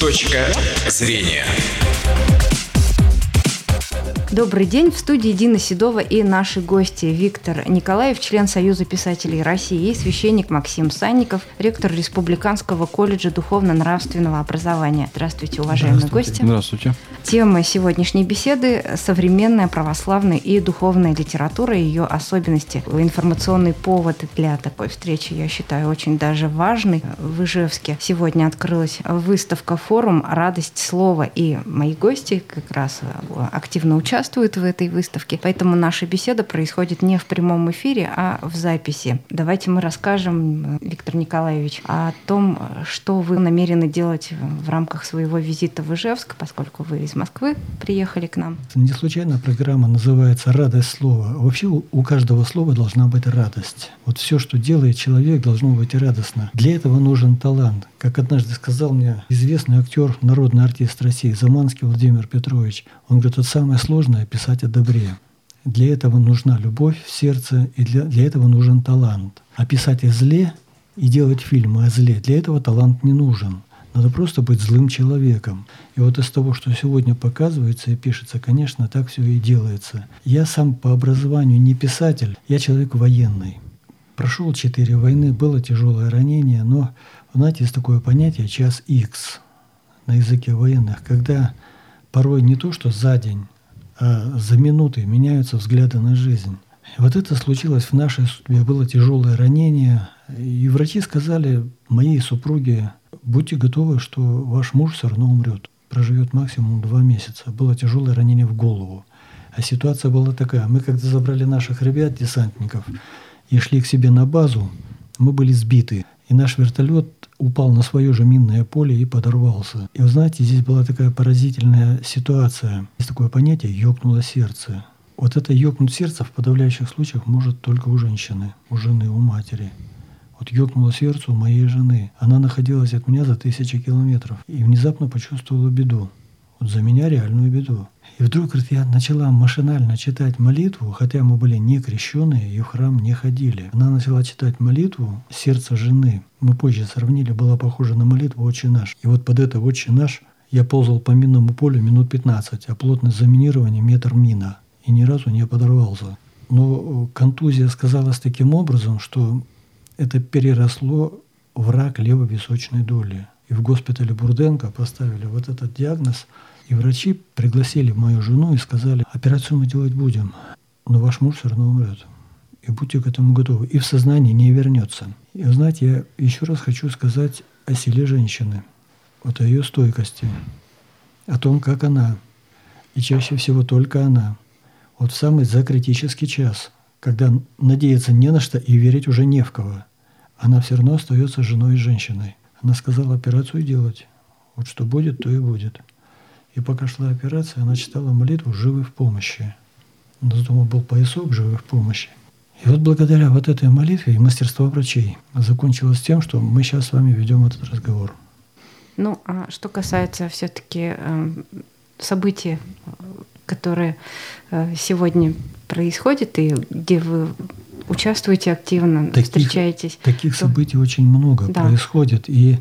Точка зрения. Добрый день. В студии Дина Седова и наши гости Виктор Николаев, член Союза писателей России, и священник Максим Санников, ректор Республиканского колледжа духовно-нравственного образования. Здравствуйте, уважаемые Здравствуйте. гости. Здравствуйте. Тема сегодняшней беседы – современная православная и духовная литература и ее особенности. Информационный повод для такой встречи, я считаю, очень даже важный. В Ижевске сегодня открылась выставка «Форум. Радость слова». И мои гости как раз активно участвуют в этой выставке. Поэтому наша беседа происходит не в прямом эфире, а в записи. Давайте мы расскажем, Виктор Николаевич, о том, что вы намерены делать в рамках своего визита в Ижевск, поскольку вы из Москвы приехали к нам. Не случайно программа называется «Радость слова». Вообще у каждого слова должна быть радость. Вот все, что делает человек, должно быть радостно. Для этого нужен талант. Как однажды сказал мне известный актер, народный артист России Заманский Владимир Петрович, он говорит, это самое сложное – писать о добре. Для этого нужна любовь в сердце, и для, для этого нужен талант. А писать о зле и делать фильмы о зле, для этого талант не нужен. Надо просто быть злым человеком. И вот из того, что сегодня показывается и пишется, конечно, так все и делается. Я сам по образованию не писатель, я человек военный. Прошел четыре войны, было тяжелое ранение, но, знаете, есть такое понятие «час X» на языке военных, когда порой не то, что за день, а за минуты меняются взгляды на жизнь. Вот это случилось в нашей судьбе. Было тяжелое ранение, и врачи сказали моей супруге, будьте готовы, что ваш муж все равно умрет, проживет максимум два месяца. Было тяжелое ранение в голову. А ситуация была такая. Мы когда забрали наших ребят, десантников, и шли к себе на базу, мы были сбиты. И наш вертолет упал на свое же минное поле и подорвался. И вы знаете, здесь была такая поразительная ситуация. Есть такое понятие «ёкнуло сердце». Вот это ёкнуть сердце в подавляющих случаях может только у женщины, у жены, у матери. Вот ёкнуло сердце у моей жены. Она находилась от меня за тысячи километров и внезапно почувствовала беду. Вот за меня реальную беду. И вдруг, говорит, я начала машинально читать молитву, хотя мы были не крещенные и в храм не ходили. Она начала читать молитву «Сердце жены». Мы позже сравнили, была похожа на молитву «Отче наш». И вот под это «Отче наш» я ползал по минному полю минут 15, а плотность заминирования метр мина. И ни разу не подорвался. Но контузия сказалась таким образом, что это переросло в рак левовисочной доли. И в госпитале Бурденко поставили вот этот диагноз – и врачи пригласили мою жену и сказали, операцию мы делать будем, но ваш муж все равно умрет. И будьте к этому готовы. И в сознании не вернется. И знаете, я еще раз хочу сказать о силе женщины, вот о ее стойкости, о том, как она, и чаще всего только она, вот в самый закритический час, когда надеяться не на что и верить уже не в кого, она все равно остается женой и женщиной. Она сказала операцию делать. Вот что будет, то и будет. И пока шла операция, она читала молитву «Живы в помощи». У нас дома был поясок «Живы в помощи». И вот благодаря вот этой молитве и мастерству врачей закончилось тем, что мы сейчас с вами ведем этот разговор. Ну, а что касается все-таки событий, которые э, сегодня происходят и где вы участвуете активно, таких, встречаетесь. Таких то... событий очень много да. происходит. И,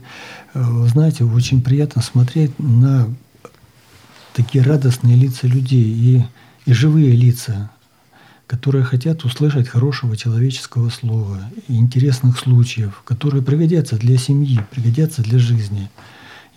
э, знаете, очень приятно смотреть на такие радостные лица людей и, и живые лица, которые хотят услышать хорошего человеческого слова интересных случаев, которые пригодятся для семьи, пригодятся для жизни.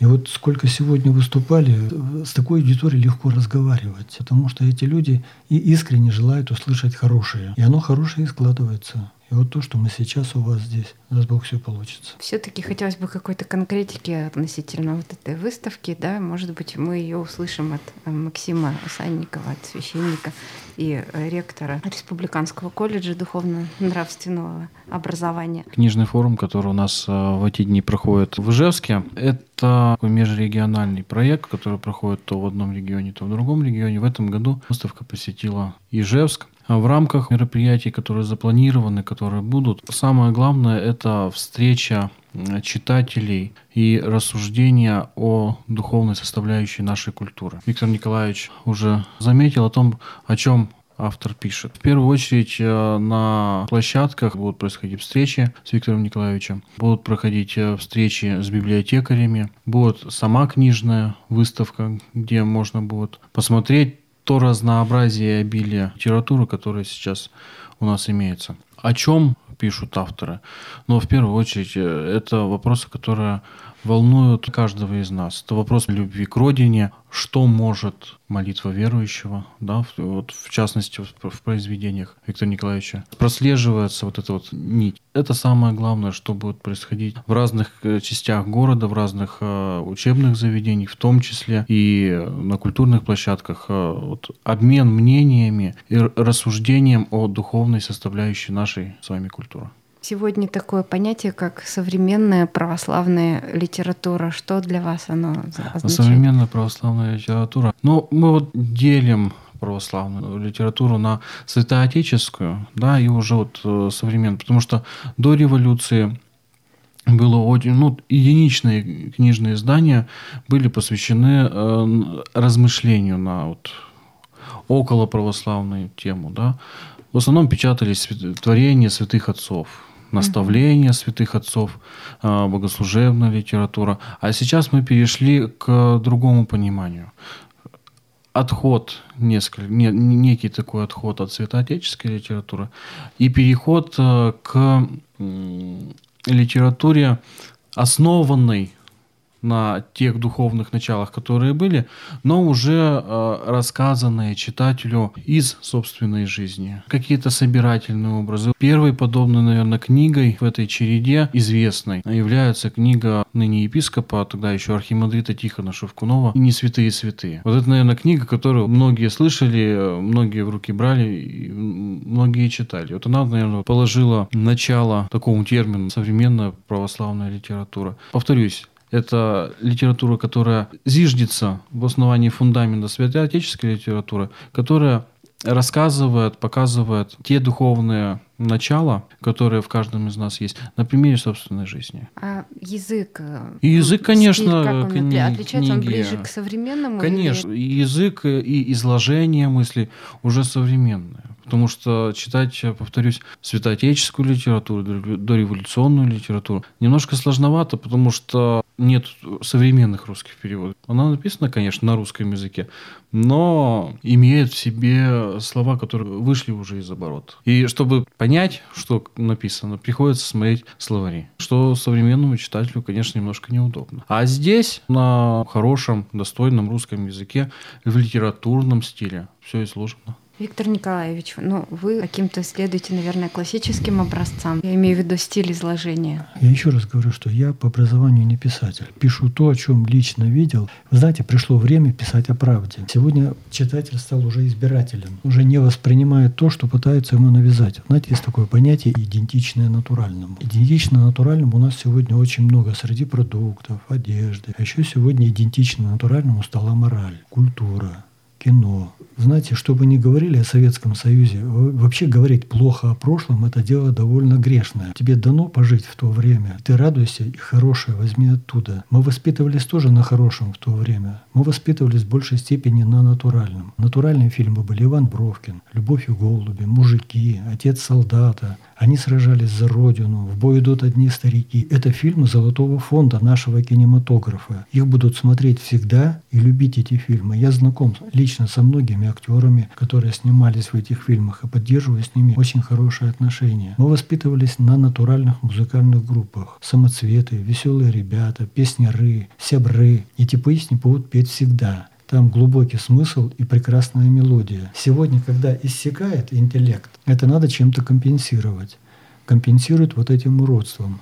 И вот сколько сегодня выступали, с такой аудиторией легко разговаривать, потому что эти люди и искренне желают услышать хорошее. И оно хорошее и складывается. И вот то, что мы сейчас у вас здесь, даст Бог, все получится. Все-таки хотелось бы какой-то конкретики относительно вот этой выставки, да, может быть, мы ее услышим от э, Максима Санникова, от священника и э, ректора Республиканского колледжа духовно-нравственного образования. Книжный форум, который у нас э, в эти дни проходит в Ижевске, это такой межрегиональный проект, который проходит то в одном регионе, то в другом регионе. В этом году выставка посетила Ижевск. А в рамках мероприятий, которые запланированы, которые будут, самое главное – это встреча читателей и рассуждения о духовной составляющей нашей культуры. Виктор Николаевич уже заметил о том, о чем автор пишет. В первую очередь э, на площадках будут происходить встречи с Виктором Николаевичем, будут проходить э, встречи с библиотекарями, будет сама книжная выставка, где можно будет посмотреть то разнообразие и обилие литературы, которое сейчас у нас имеется. О чем пишут авторы? Но в первую очередь э, это вопросы, которые волнуют каждого из нас. Это вопрос любви к родине, что может молитва верующего, да, вот в частности в, произведениях Виктора Николаевича, прослеживается вот эта вот нить. Это самое главное, что будет происходить в разных э, частях города, в разных э, учебных заведениях, в том числе и на культурных площадках. Э, вот обмен мнениями и рассуждением о духовной составляющей нашей с вами культуры. Сегодня такое понятие, как современная православная литература. Что для вас оно означает? Современная православная литература. Ну, мы вот делим православную литературу на святоотеческую, да, и уже вот э, современную. Потому что до революции было очень, ну, единичные книжные издания были посвящены э, размышлению на вот около православную тему, да. В основном печатались творения святых отцов, наставления святых отцов, а, богослужебная литература. А сейчас мы перешли к другому пониманию. Отход, несколько, не, некий такой отход от святоотеческой литературы и переход э, к литературе, основанной на тех духовных началах, которые были, но уже э, рассказанные читателю из собственной жизни. Какие-то собирательные образы. Первой подобной, наверное, книгой в этой череде известной является книга ныне епископа, а тогда еще архимандрита Тихона Шевкунова «Не святые святые». Вот это, наверное, книга, которую многие слышали, многие в руки брали, многие читали. Вот она, наверное, положила начало такому термину современная православная литература. Повторюсь, это литература, которая зиждется в основании фундамента святоотеческой литературы, которая рассказывает, показывает те духовные начала, которые в каждом из нас есть, на примере собственной жизни. А язык? Э, и язык, конечно, стиль, как он кни- отличается, он ближе к современному? Конечно, или... язык и изложение мыслей уже современные. Потому что читать, повторюсь, святоотеческую литературу, дореволюционную литературу немножко сложновато, потому что нет современных русских переводов. Она написана, конечно, на русском языке, но имеет в себе слова, которые вышли уже из оборота. И чтобы понять, что написано, приходится смотреть словари, что современному читателю, конечно, немножко неудобно. А здесь на хорошем, достойном русском языке, в литературном стиле все изложено. Виктор Николаевич, ну вы каким-то следуете, наверное, классическим образцам. Я имею в виду стиль изложения. Я еще раз говорю, что я по образованию не писатель. Пишу то, о чем лично видел. Вы знаете, пришло время писать о правде. Сегодня читатель стал уже избирателем, уже не воспринимает то, что пытаются ему навязать. Знаете, есть такое понятие идентичное натуральному. Идентично натуральному у нас сегодня очень много среди продуктов, одежды. А еще сегодня идентично натуральному стала мораль, культура, кино. Знаете, что бы ни говорили о Советском Союзе, вообще говорить плохо о прошлом – это дело довольно грешное. Тебе дано пожить в то время. Ты радуйся и хорошее возьми оттуда. Мы воспитывались тоже на хорошем в то время. Мы воспитывались в большей степени на натуральном. Натуральные фильмы были Иван Бровкин, «Любовь и голуби», «Мужики», «Отец солдата», они сражались за родину, в бой идут одни старики. Это фильмы золотого фонда нашего кинематографа. Их будут смотреть всегда и любить эти фильмы. Я знаком лично со многими актерами, которые снимались в этих фильмах, и поддерживаю с ними очень хорошие отношения. Мы воспитывались на натуральных музыкальных группах. Самоцветы, веселые ребята, песняры, сябры. Эти песни будут петь всегда. Там глубокий смысл и прекрасная мелодия. Сегодня, когда иссякает интеллект, это надо чем-то компенсировать. Компенсирует вот этим уродством.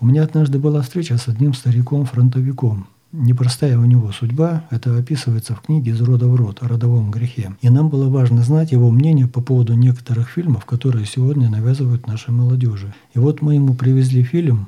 У меня однажды была встреча с одним стариком-фронтовиком. Непростая у него судьба, это описывается в книге «Из рода в род» о родовом грехе. И нам было важно знать его мнение по поводу некоторых фильмов, которые сегодня навязывают нашей молодежи. И вот мы ему привезли фильм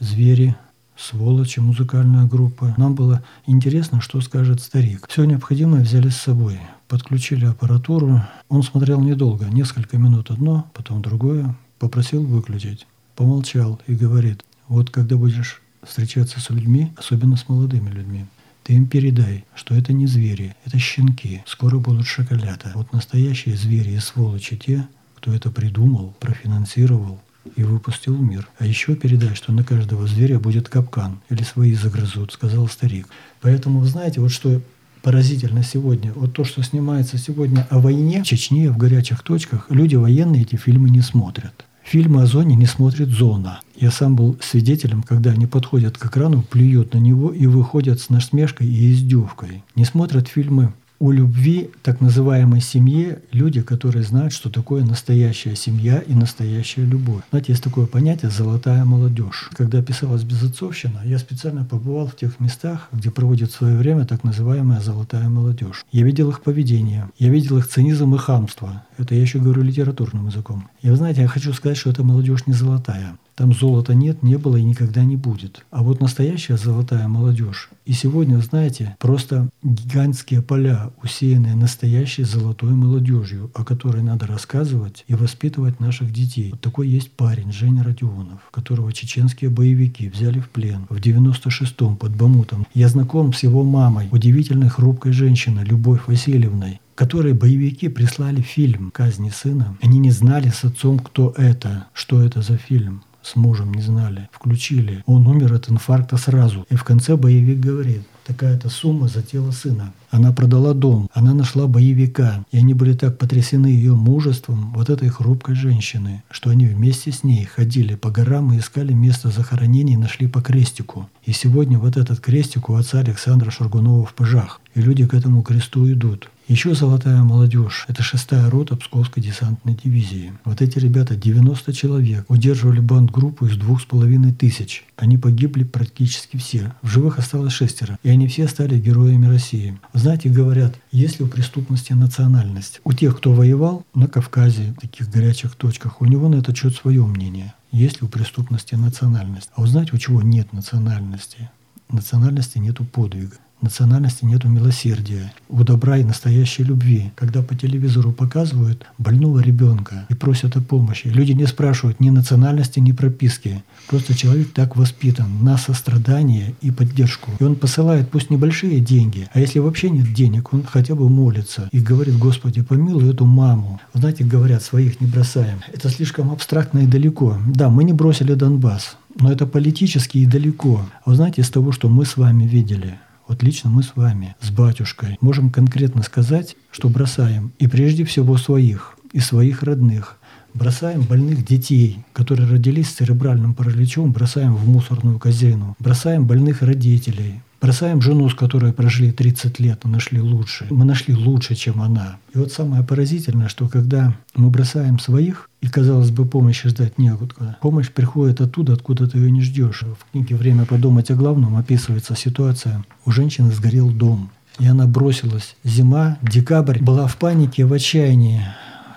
«Звери», сволочи, музыкальная группа. Нам было интересно, что скажет старик. Все необходимое взяли с собой. Подключили аппаратуру. Он смотрел недолго, несколько минут одно, потом другое. Попросил выключить. Помолчал и говорит, вот когда будешь встречаться с людьми, особенно с молодыми людьми, ты им передай, что это не звери, это щенки. Скоро будут шоколята. Вот настоящие звери и сволочи те, кто это придумал, профинансировал и выпустил в мир. А еще передай, что на каждого зверя будет капкан или свои загрызут, сказал старик. Поэтому, вы знаете, вот что поразительно сегодня. Вот то, что снимается сегодня о войне в Чечне, в горячих точках, люди военные эти фильмы не смотрят. Фильмы о зоне не смотрит зона. Я сам был свидетелем, когда они подходят к экрану, плюют на него и выходят с насмешкой и издевкой. Не смотрят фильмы о любви, так называемой семье, люди, которые знают, что такое настоящая семья и настоящая любовь. Знаете, есть такое понятие «золотая молодежь». Когда писалась безотцовщина, я специально побывал в тех местах, где проводит свое время так называемая «золотая молодежь». Я видел их поведение, я видел их цинизм и хамство. Это я еще говорю литературным языком. И вы знаете, я хочу сказать, что эта молодежь не золотая. Там золота нет, не было и никогда не будет. А вот настоящая золотая молодежь. И сегодня, знаете, просто гигантские поля, усеянные настоящей золотой молодежью, о которой надо рассказывать и воспитывать наших детей. Вот такой есть парень, Женя Родионов, которого чеченские боевики взяли в плен в 96-м под Бамутом. Я знаком с его мамой, удивительной хрупкой женщиной, Любовь Васильевной, которой боевики прислали фильм «Казни сына». Они не знали с отцом, кто это, что это за фильм с мужем не знали. Включили. Он умер от инфаркта сразу. И в конце боевик говорит, такая-то сумма за тело сына. Она продала дом, она нашла боевика, и они были так потрясены ее мужеством вот этой хрупкой женщины, что они вместе с ней ходили по горам и искали место захоронений и нашли по крестику. И сегодня вот этот крестик у отца Александра Шаргунова в Пыжах. И люди к этому кресту идут. Еще «Золотая молодежь» — это шестая рота Псковской десантной дивизии. Вот эти ребята, 90 человек, удерживали бандгруппу из двух с половиной тысяч. Они погибли практически все. В живых осталось шестеро. И они все стали героями России. Знаете, говорят, есть ли у преступности национальность? У тех, кто воевал на Кавказе, в таких горячих точках, у него на этот счет свое мнение. Есть ли у преступности национальность? А вы знаете, у чего нет национальности? Национальности нету подвига национальности нету милосердия, у добра и настоящей любви. Когда по телевизору показывают больного ребенка и просят о помощи, люди не спрашивают ни национальности, ни прописки. Просто человек так воспитан на сострадание и поддержку. И он посылает пусть небольшие деньги, а если вообще нет денег, он хотя бы молится и говорит, Господи, помилуй эту маму. Знаете, говорят, своих не бросаем. Это слишком абстрактно и далеко. Да, мы не бросили Донбасс, но это политически и далеко. А вы знаете, из того, что мы с вами видели – вот лично мы с вами, с батюшкой, можем конкретно сказать, что бросаем и прежде всего своих, и своих родных. Бросаем больных детей, которые родились с церебральным параличом, бросаем в мусорную корзину. Бросаем больных родителей, Бросаем жену, с которой прожили 30 лет, и нашли лучше. Мы нашли лучше, чем она. И вот самое поразительное, что когда мы бросаем своих, и, казалось бы, помощи ждать некуда. Помощь приходит оттуда, откуда ты ее не ждешь. В книге «Время подумать о главном» описывается ситуация. У женщины сгорел дом. И она бросилась. Зима, декабрь, была в панике, в отчаянии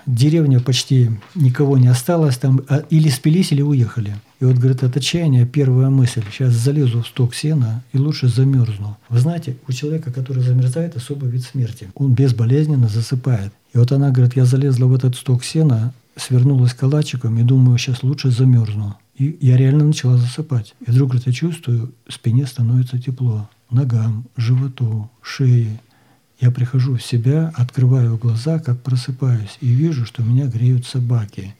деревня почти никого не осталось там, а или спились, или уехали. И вот, говорит, от отчаяния первая мысль, сейчас залезу в сток сена и лучше замерзну. Вы знаете, у человека, который замерзает, особый вид смерти. Он безболезненно засыпает. И вот она говорит, я залезла в этот сток сена, свернулась калачиком и думаю, сейчас лучше замерзну. И я реально начала засыпать. И вдруг, говорит, я чувствую, спине становится тепло. Ногам, животу, шее. Я прихожу в себя, открываю глаза, как просыпаюсь, и вижу, что меня греют собаки.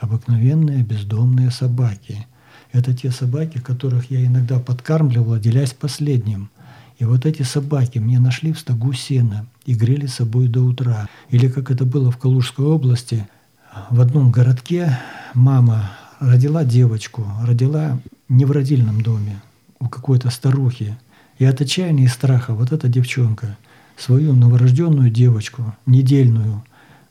Обыкновенные бездомные собаки. Это те собаки, которых я иногда подкармливала, делясь последним. И вот эти собаки мне нашли в стогу сена и грели собой до утра. Или как это было в Калужской области, в одном городке мама родила девочку, родила не в родильном доме, у какой-то старухи. И от отчаяния и страха вот эта девчонка – свою новорожденную девочку, недельную,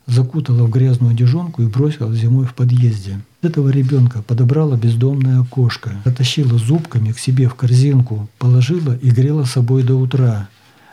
закутала в грязную одежонку и бросила зимой в подъезде. Этого ребенка подобрала бездомная кошка, оттащила зубками к себе в корзинку, положила и грела собой до утра.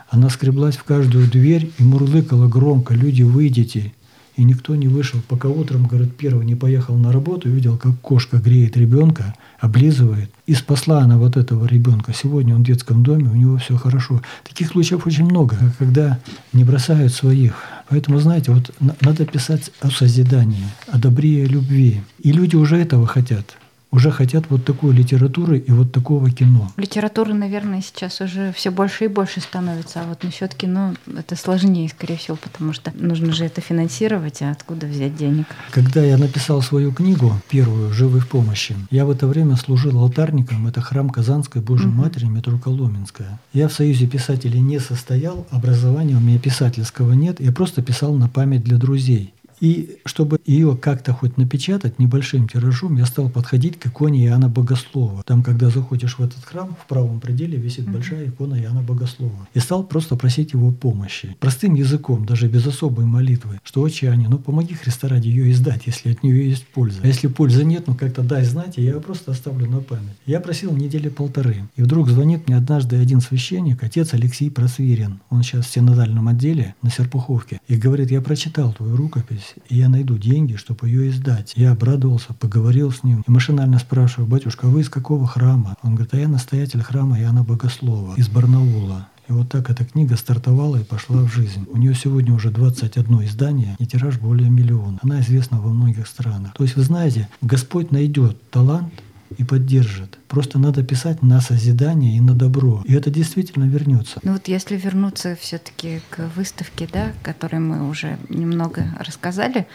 Она скреблась в каждую дверь и мурлыкала громко «Люди, выйдите!» И никто не вышел, пока утром, говорит, первый не поехал на работу, видел, как кошка греет ребенка, облизывает. И спасла она вот этого ребенка. Сегодня он в детском доме, у него все хорошо. Таких случаев очень много, когда не бросают своих. Поэтому, знаете, вот надо писать о созидании, о добре и любви. И люди уже этого хотят. Уже хотят вот такой литературы и вот такого кино. Литературы, наверное, сейчас уже все больше и больше становится, а вот насчет кино это сложнее, скорее всего, потому что нужно же это финансировать, а откуда взять денег? Когда я написал свою книгу, первую «Живы в помощи», я в это время служил алтарником, это храм Казанской Божьей угу. Матери, метро Коломенская. Я в Союзе писателей не состоял, образования у меня писательского нет, я просто писал на память для друзей. И чтобы ее как-то хоть напечатать небольшим тиражом, я стал подходить к иконе Иоанна Богослова. Там, когда заходишь в этот храм, в правом пределе висит большая икона Иоанна Богослова. И стал просто просить его помощи. Простым языком, даже без особой молитвы, что «Отче Аня, ну помоги Христа ради ее издать, если от нее есть польза». А если пользы нет, ну как-то дай знать, и я ее просто оставлю на память. Я просил недели полторы. И вдруг звонит мне однажды один священник, отец Алексей Просвирин. Он сейчас в синодальном отделе на Серпуховке. И говорит, я прочитал твою рукопись, здесь, и я найду деньги, чтобы ее издать. Я обрадовался, поговорил с ним и машинально спрашиваю, батюшка, а вы из какого храма? Он говорит, а я настоятель храма Иоанна Богослова из Барнаула. И вот так эта книга стартовала и пошла в жизнь. У нее сегодня уже 21 издание и тираж более миллиона. Она известна во многих странах. То есть, вы знаете, Господь найдет талант и поддержит. Просто надо писать на созидание и на добро. И это действительно вернется. Ну вот если вернуться все-таки к выставке, да, о которой мы уже немного рассказали,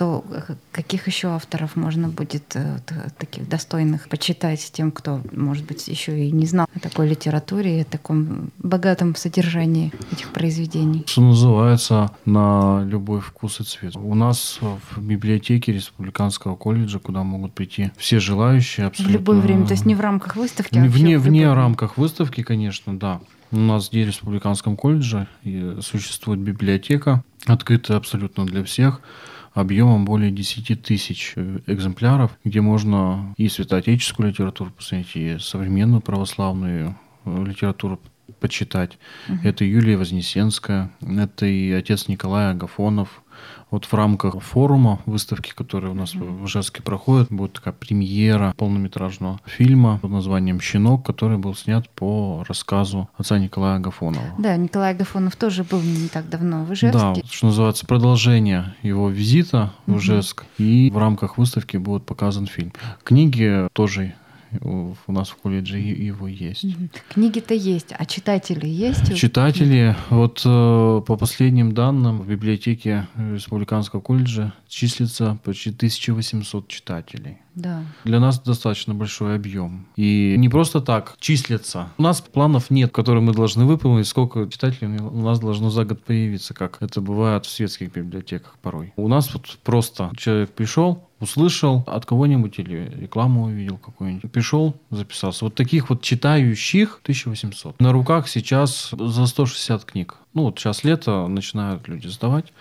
то каких еще авторов можно будет э, таких достойных почитать тем, кто, может быть, еще и не знал о такой литературе и о таком богатом содержании этих произведений? Что называется, на любой вкус и цвет. У нас в библиотеке Республиканского колледжа, куда могут прийти все желающие абсолютно. В любое время, то есть не в рамках выставки, Вне, вне рамках выставки, конечно, да. У нас здесь в Республиканском колледже существует библиотека, открытая абсолютно для всех объемом более 10 тысяч э, экземпляров, где можно и святоотеческую литературу посмотреть, и современную православную э, литературу почитать. Угу. Это Юлия Вознесенская, это и отец Николай Агафонов, вот в рамках форума выставки, которая у нас в Ижевске проходит, будет такая премьера полнометражного фильма под названием «Щенок», который был снят по рассказу отца Николая Агафонова. Да, Николай Агафонов тоже был не так давно в Ижевске. Да, что называется, продолжение его визита в Ижевск. И в рамках выставки будет показан фильм. Книги тоже у нас в колледже его есть. Книги-то есть, а читатели есть? Читатели, вот э, по последним данным, в библиотеке Республиканского колледжа числится почти 1800 читателей. Да. Для нас достаточно большой объем. И не просто так числится. У нас планов нет, которые мы должны выполнить, сколько читателей у нас должно за год появиться, как это бывает в светских библиотеках порой. У нас вот просто человек пришел, услышал от кого-нибудь или рекламу увидел какую-нибудь, пришел, записался. Вот таких вот читающих 1800. На руках сейчас за 160 книг. Ну вот сейчас лето, начинают люди сдавать.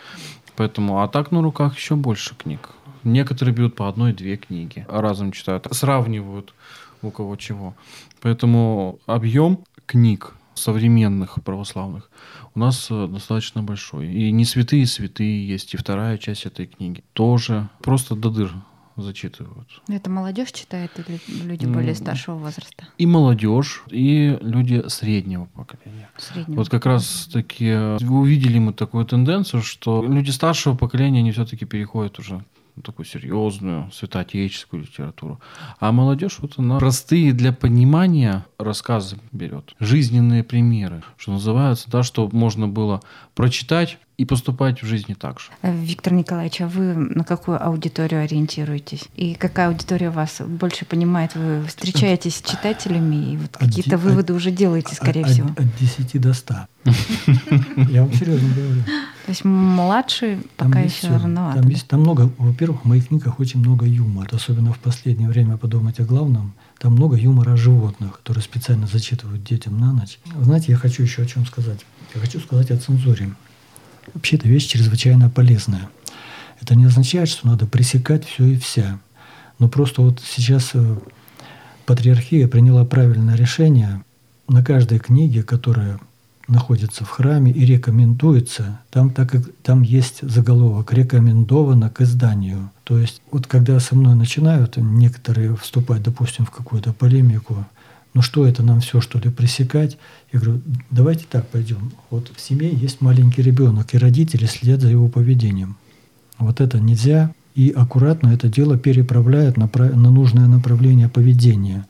Поэтому, а так на руках еще больше книг. Некоторые берут по одной-две книги, разом читают, сравнивают у кого чего. Поэтому объем книг современных православных у нас э, достаточно большой. И не святые святые есть, и вторая часть этой книги тоже просто до дыр зачитывают. Это молодежь читает или люди более старшего возраста? И молодежь, и люди среднего поколения. Среднего. Вот как раз таки э, увидели мы такую тенденцию, что люди старшего поколения, они все-таки переходят уже такую серьезную святоотеческую литературу. А молодежь вот она простые для понимания рассказы берет, жизненные примеры, что называется, да, что можно было прочитать и поступать в жизни так же. Виктор Николаевич, а вы на какую аудиторию ориентируетесь? И какая аудитория вас больше понимает? Вы встречаетесь с читателями и вот какие-то выводы уже делаете, скорее от, всего? От 10 до 100. Я вам серьезно говорю. То есть младший пока еще рановато. Там, есть, там много, во-первых, в моих книгах очень много юмора, особенно в последнее время подумать о главном. Там много юмора о животных, которые специально зачитывают детям на ночь. Знаете, я хочу еще о чем сказать. Я хочу сказать о цензуре. Вообще это вещь чрезвычайно полезная. Это не означает, что надо пресекать все и вся. Но просто вот сейчас э, патриархия приняла правильное решение на каждой книге, которая находится в храме и рекомендуется, там, так как там есть заголовок «рекомендовано к изданию». То есть вот когда со мной начинают некоторые вступать, допустим, в какую-то полемику, ну что это нам все, что ли, пресекать? Я говорю, давайте так пойдем. Вот в семье есть маленький ребенок, и родители следят за его поведением. Вот это нельзя. и аккуратно это дело переправляют на, на нужное направление поведения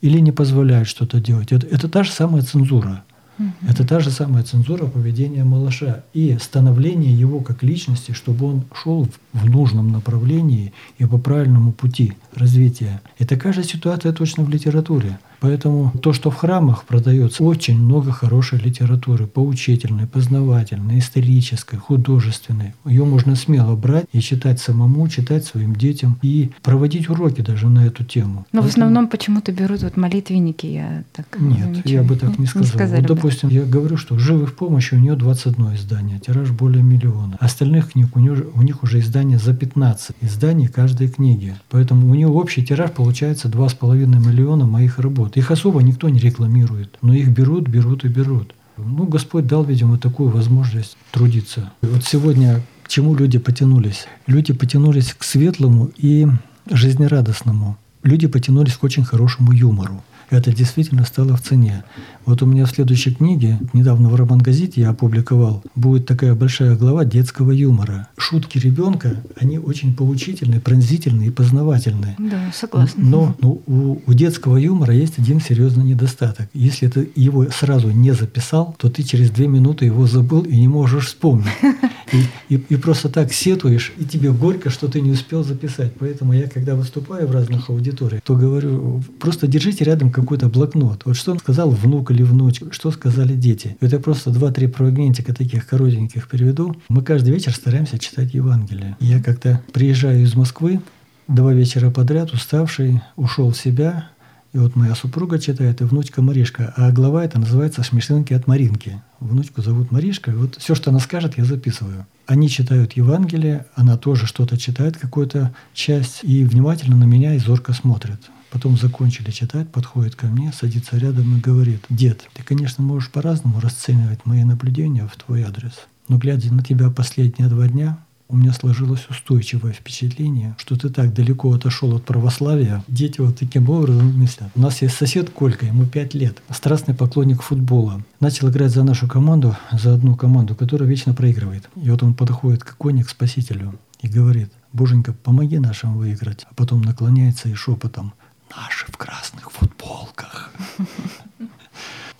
или не позволяют что-то делать. Это, это та же самая цензура. Угу. Это та же самая цензура поведения малыша и становление его как личности, чтобы он шел в нужном направлении и по правильному пути развития. И такая же ситуация точно в литературе. Поэтому то, что в храмах продается, очень много хорошей литературы, поучительной, познавательной, исторической, художественной. Ее можно смело брать и читать самому, читать своим детям и проводить уроки даже на эту тему. Но Поэтому... в основном почему-то берут вот молитвенники, я так Нет, замечаю. я бы так не сказал. Не сказали, вот, допустим, да. я говорю, что «Живы в помощи» у нее 21 издание, тираж более миллиона. Остальных книг у, нее, у них уже издание за 15 изданий каждой книги. Поэтому у нее общий тираж получается 2,5 миллиона моих работ. Их особо никто не рекламирует, но их берут, берут и берут. Ну, Господь дал, видимо, такую возможность трудиться. И вот сегодня к чему люди потянулись? Люди потянулись к светлому и жизнерадостному. Люди потянулись к очень хорошему юмору это действительно стало в цене. Вот у меня в следующей книге, недавно в Романгазите я опубликовал, будет такая большая глава детского юмора. Шутки ребенка, они очень поучительные, пронзительные и познавательные. Да, согласна. Но, но у, у детского юмора есть один серьезный недостаток. Если ты его сразу не записал, то ты через две минуты его забыл и не можешь вспомнить. И, и, и просто так сетуешь, и тебе горько, что ты не успел записать. Поэтому я, когда выступаю в разных аудиториях, то говорю, просто держите рядом какой-то блокнот. Вот что сказал внук или внучка, что сказали дети. Это просто два-три фрагментика таких коротеньких переведу. Мы каждый вечер стараемся читать Евангелие. Я как-то приезжаю из Москвы, два вечера подряд, уставший, ушел в себя, и вот моя супруга читает, и внучка Маришка. А глава это называется «Смешинки от Маринки». Внучку зовут Маришка. И вот все, что она скажет, я записываю. Они читают Евангелие, она тоже что-то читает, какую-то часть, и внимательно на меня и зорко смотрит. Потом закончили читать, подходит ко мне, садится рядом и говорит, «Дед, ты, конечно, можешь по-разному расценивать мои наблюдения в твой адрес, но глядя на тебя последние два дня, у меня сложилось устойчивое впечатление, что ты так далеко отошел от православия. Дети вот таким образом мыслят. У нас есть сосед Колька, ему 5 лет, страстный поклонник футбола. Начал играть за нашу команду, за одну команду, которая вечно проигрывает. И вот он подходит к иконе, к спасителю и говорит, «Боженька, помоги нашим выиграть». А потом наклоняется и шепотом – наши в красных футболках.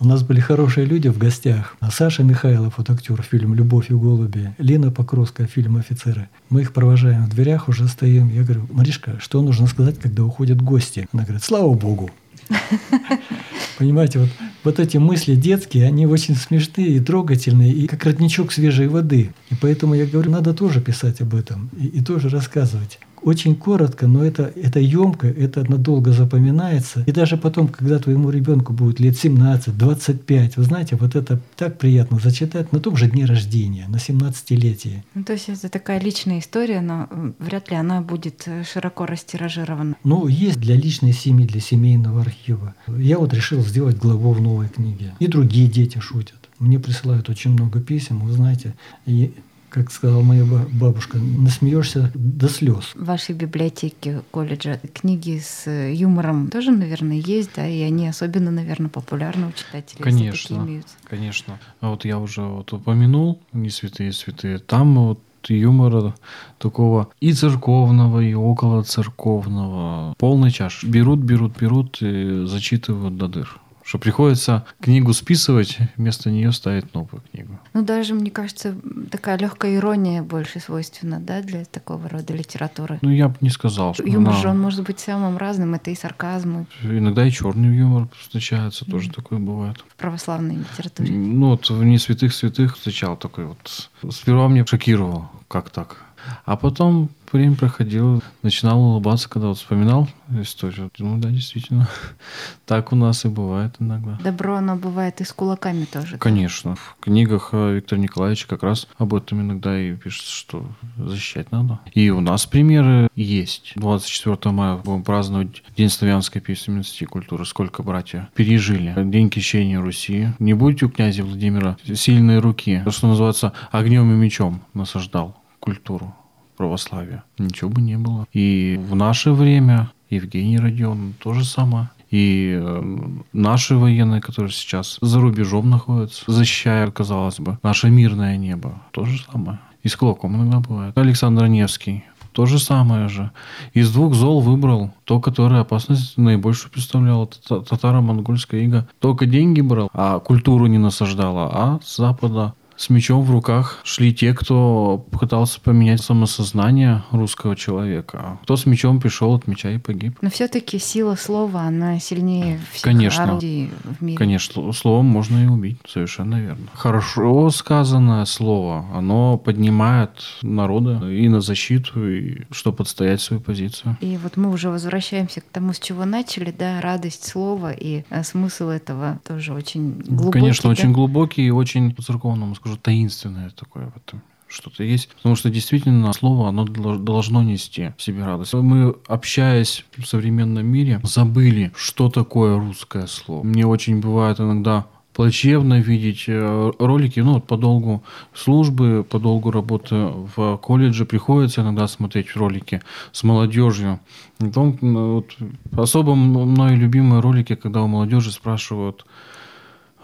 У нас были хорошие люди в гостях. Саша Михайлов, вот актер, фильм «Любовь и голуби», Лена Покровская, фильм «Офицеры». Мы их провожаем в дверях, уже стоим. Я говорю, Маришка, что нужно сказать, когда уходят гости? Она говорит, слава богу. Понимаете, вот, вот эти мысли детские, они очень смешные и трогательные, и как родничок свежей воды. И поэтому я говорю, надо тоже писать об этом и, и тоже рассказывать очень коротко, но это, это емко, это надолго запоминается. И даже потом, когда твоему ребенку будет лет 17, 25, вы знаете, вот это так приятно зачитать на том же дне рождения, на 17-летие. Ну, то есть это такая личная история, но вряд ли она будет э, широко растиражирована. Ну, есть для личной семьи, для семейного архива. Я вот решил сделать главу в новой книге. И другие дети шутят. Мне присылают очень много писем, вы знаете. И как сказала моя бабушка, насмеешься до слез. В вашей библиотеке колледжа книги с юмором тоже, наверное, есть, да, и они особенно, наверное, популярны у читателей. Конечно, конечно. А вот я уже вот упомянул «Не святые святые», там вот юмора такого и церковного, и около церковного. Полный чаш. Берут, берут, берут и зачитывают до дыр что приходится книгу списывать, вместо нее ставить новую книгу. Ну, даже, мне кажется, такая легкая ирония больше свойственна, да, для такого рода литературы. Ну, я бы не сказал, что Юмор она... же, он может быть самым разным, это и сарказм. И... Иногда и черный юмор встречается, mm. тоже такое бывает. В православной литературе. Ну, вот в «Не святых святых» встречал такой вот. Сперва мне шокировало, как так. А потом время проходило, начинал улыбаться, когда вот вспоминал историю. Ну да, действительно, так у нас и бывает иногда. Добро, оно бывает и с кулаками тоже. Конечно. В книгах э, Виктора Николаевича как раз об этом иногда и пишется, что защищать надо. И у нас примеры есть. 24 мая будем праздновать День славянской письменности и культуры. Сколько братья пережили. День крещения Руси. Не будете у князя Владимира сильные руки. То, что называется огнем и мечом насаждал культуру православия. Ничего бы не было. И в наше время Евгений Родион то же самое. И э, наши военные, которые сейчас за рубежом находятся, защищая, казалось бы, наше мирное небо, то же самое. И с Клоком иногда бывает. Александр Невский то же самое же. Из двух зол выбрал то, которое опасность наибольшую представляло. Татаро-монгольская ига. Только деньги брал, а культуру не насаждала, а с запада с мечом в руках шли те, кто пытался поменять самосознание русского человека. Кто с мечом пришел от меча и погиб. Но все-таки сила слова, она сильнее всех Конечно. орудий в мире. Конечно, словом можно и убить, совершенно верно. Хорошо сказанное слово, оно поднимает народа и на защиту, и чтобы отстоять свою позицию. И вот мы уже возвращаемся к тому, с чего начали, да, радость слова, и э, смысл этого тоже очень глубокий. Конечно, да? очень глубокий и очень по церковному скажу, таинственное такое в этом что-то есть. Потому что действительно слово, оно должно нести в себе радость. Мы, общаясь в современном мире, забыли, что такое русское слово. Мне очень бывает иногда плачевно видеть э, ролики, ну, по долгу службы, по долгу работы в колледже приходится иногда смотреть ролики с молодежью. Потом, вот, особо мной любимые ролики, когда у молодежи спрашивают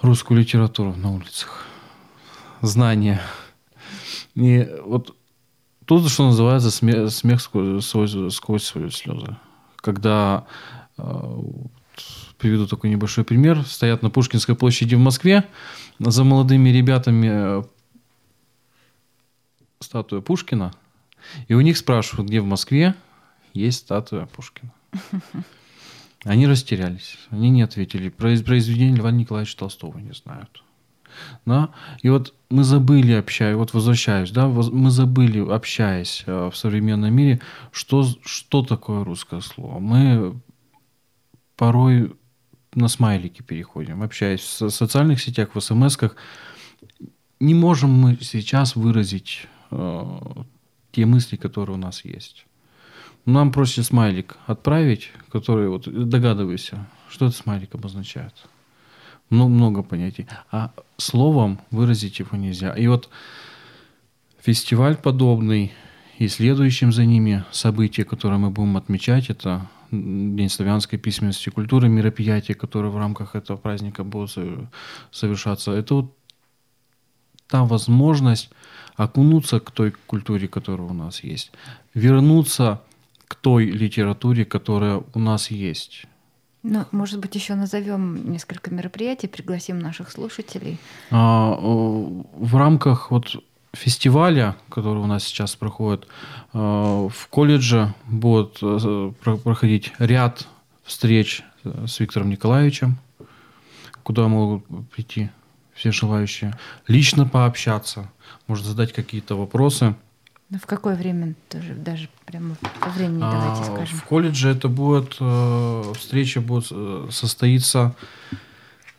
русскую литературу на улицах знания. И вот тут, что называется, смех, смех сквозь, сквозь свои слезы. Когда э, приведу такой небольшой пример. Стоят на Пушкинской площади в Москве за молодыми ребятами э, статуя Пушкина. И у них спрашивают, где в Москве есть статуя Пушкина. Они растерялись. Они не ответили. Произведение Льва Николаевича Толстого не знают. Да? И вот мы забыли, общаясь, вот возвращаюсь, да, мы забыли, общаясь э, в современном мире, что, что такое русское слово. Мы порой на смайлики переходим, общаясь в социальных сетях, в смс-ках. Не можем мы сейчас выразить э, те мысли, которые у нас есть. Нам проще смайлик отправить, который, вот догадывайся, что этот смайлик обозначает ну, много понятий. А словом выразить его нельзя. И вот фестиваль подобный и следующим за ними события, которые мы будем отмечать, это День славянской письменности и культуры, мероприятия, которые в рамках этого праздника будут совершаться. Это вот та возможность окунуться к той культуре, которая у нас есть, вернуться к той литературе, которая у нас есть. Ну, может быть, еще назовем несколько мероприятий, пригласим наших слушателей. А, в рамках вот фестиваля, который у нас сейчас проходит, а, в колледже будет э, проходить ряд встреч с Виктором Николаевичем, куда могут прийти все желающие, лично пообщаться, может задать какие-то вопросы – ну, в какое время тоже, даже прямо по времени а, давайте скажем. В колледже это будет, э, встреча будет э, состоится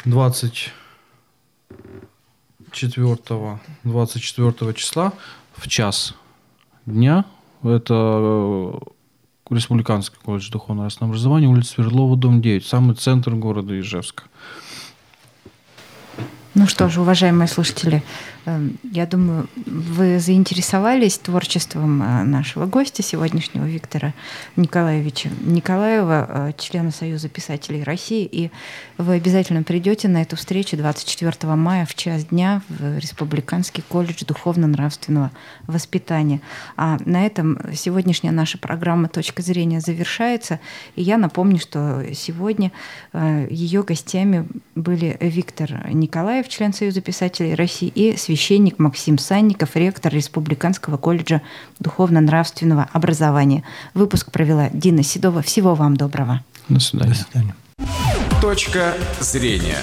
24, 24 числа в час дня. Это э, Республиканский колледж духовного образования, улица Свердлова, дом 9, самый центр города Ижевска. Ну что ж, уважаемые слушатели, я думаю, вы заинтересовались творчеством э, нашего гостя сегодняшнего Виктора Николаевича Николаева, э, члена Союза писателей России, и вы обязательно придете на эту встречу 24 мая в час дня в Республиканский колледж духовно-нравственного воспитания. А на этом сегодняшняя наша программа «Точка зрения» завершается. И я напомню, что сегодня э, ее гостями были Виктор Николаев, член Союза писателей России, и священник Максим Санников, ректор Республиканского колледжа духовно-нравственного образования. Выпуск провела Дина Седова. Всего вам доброго. До свидания. До свидания. Точка зрения.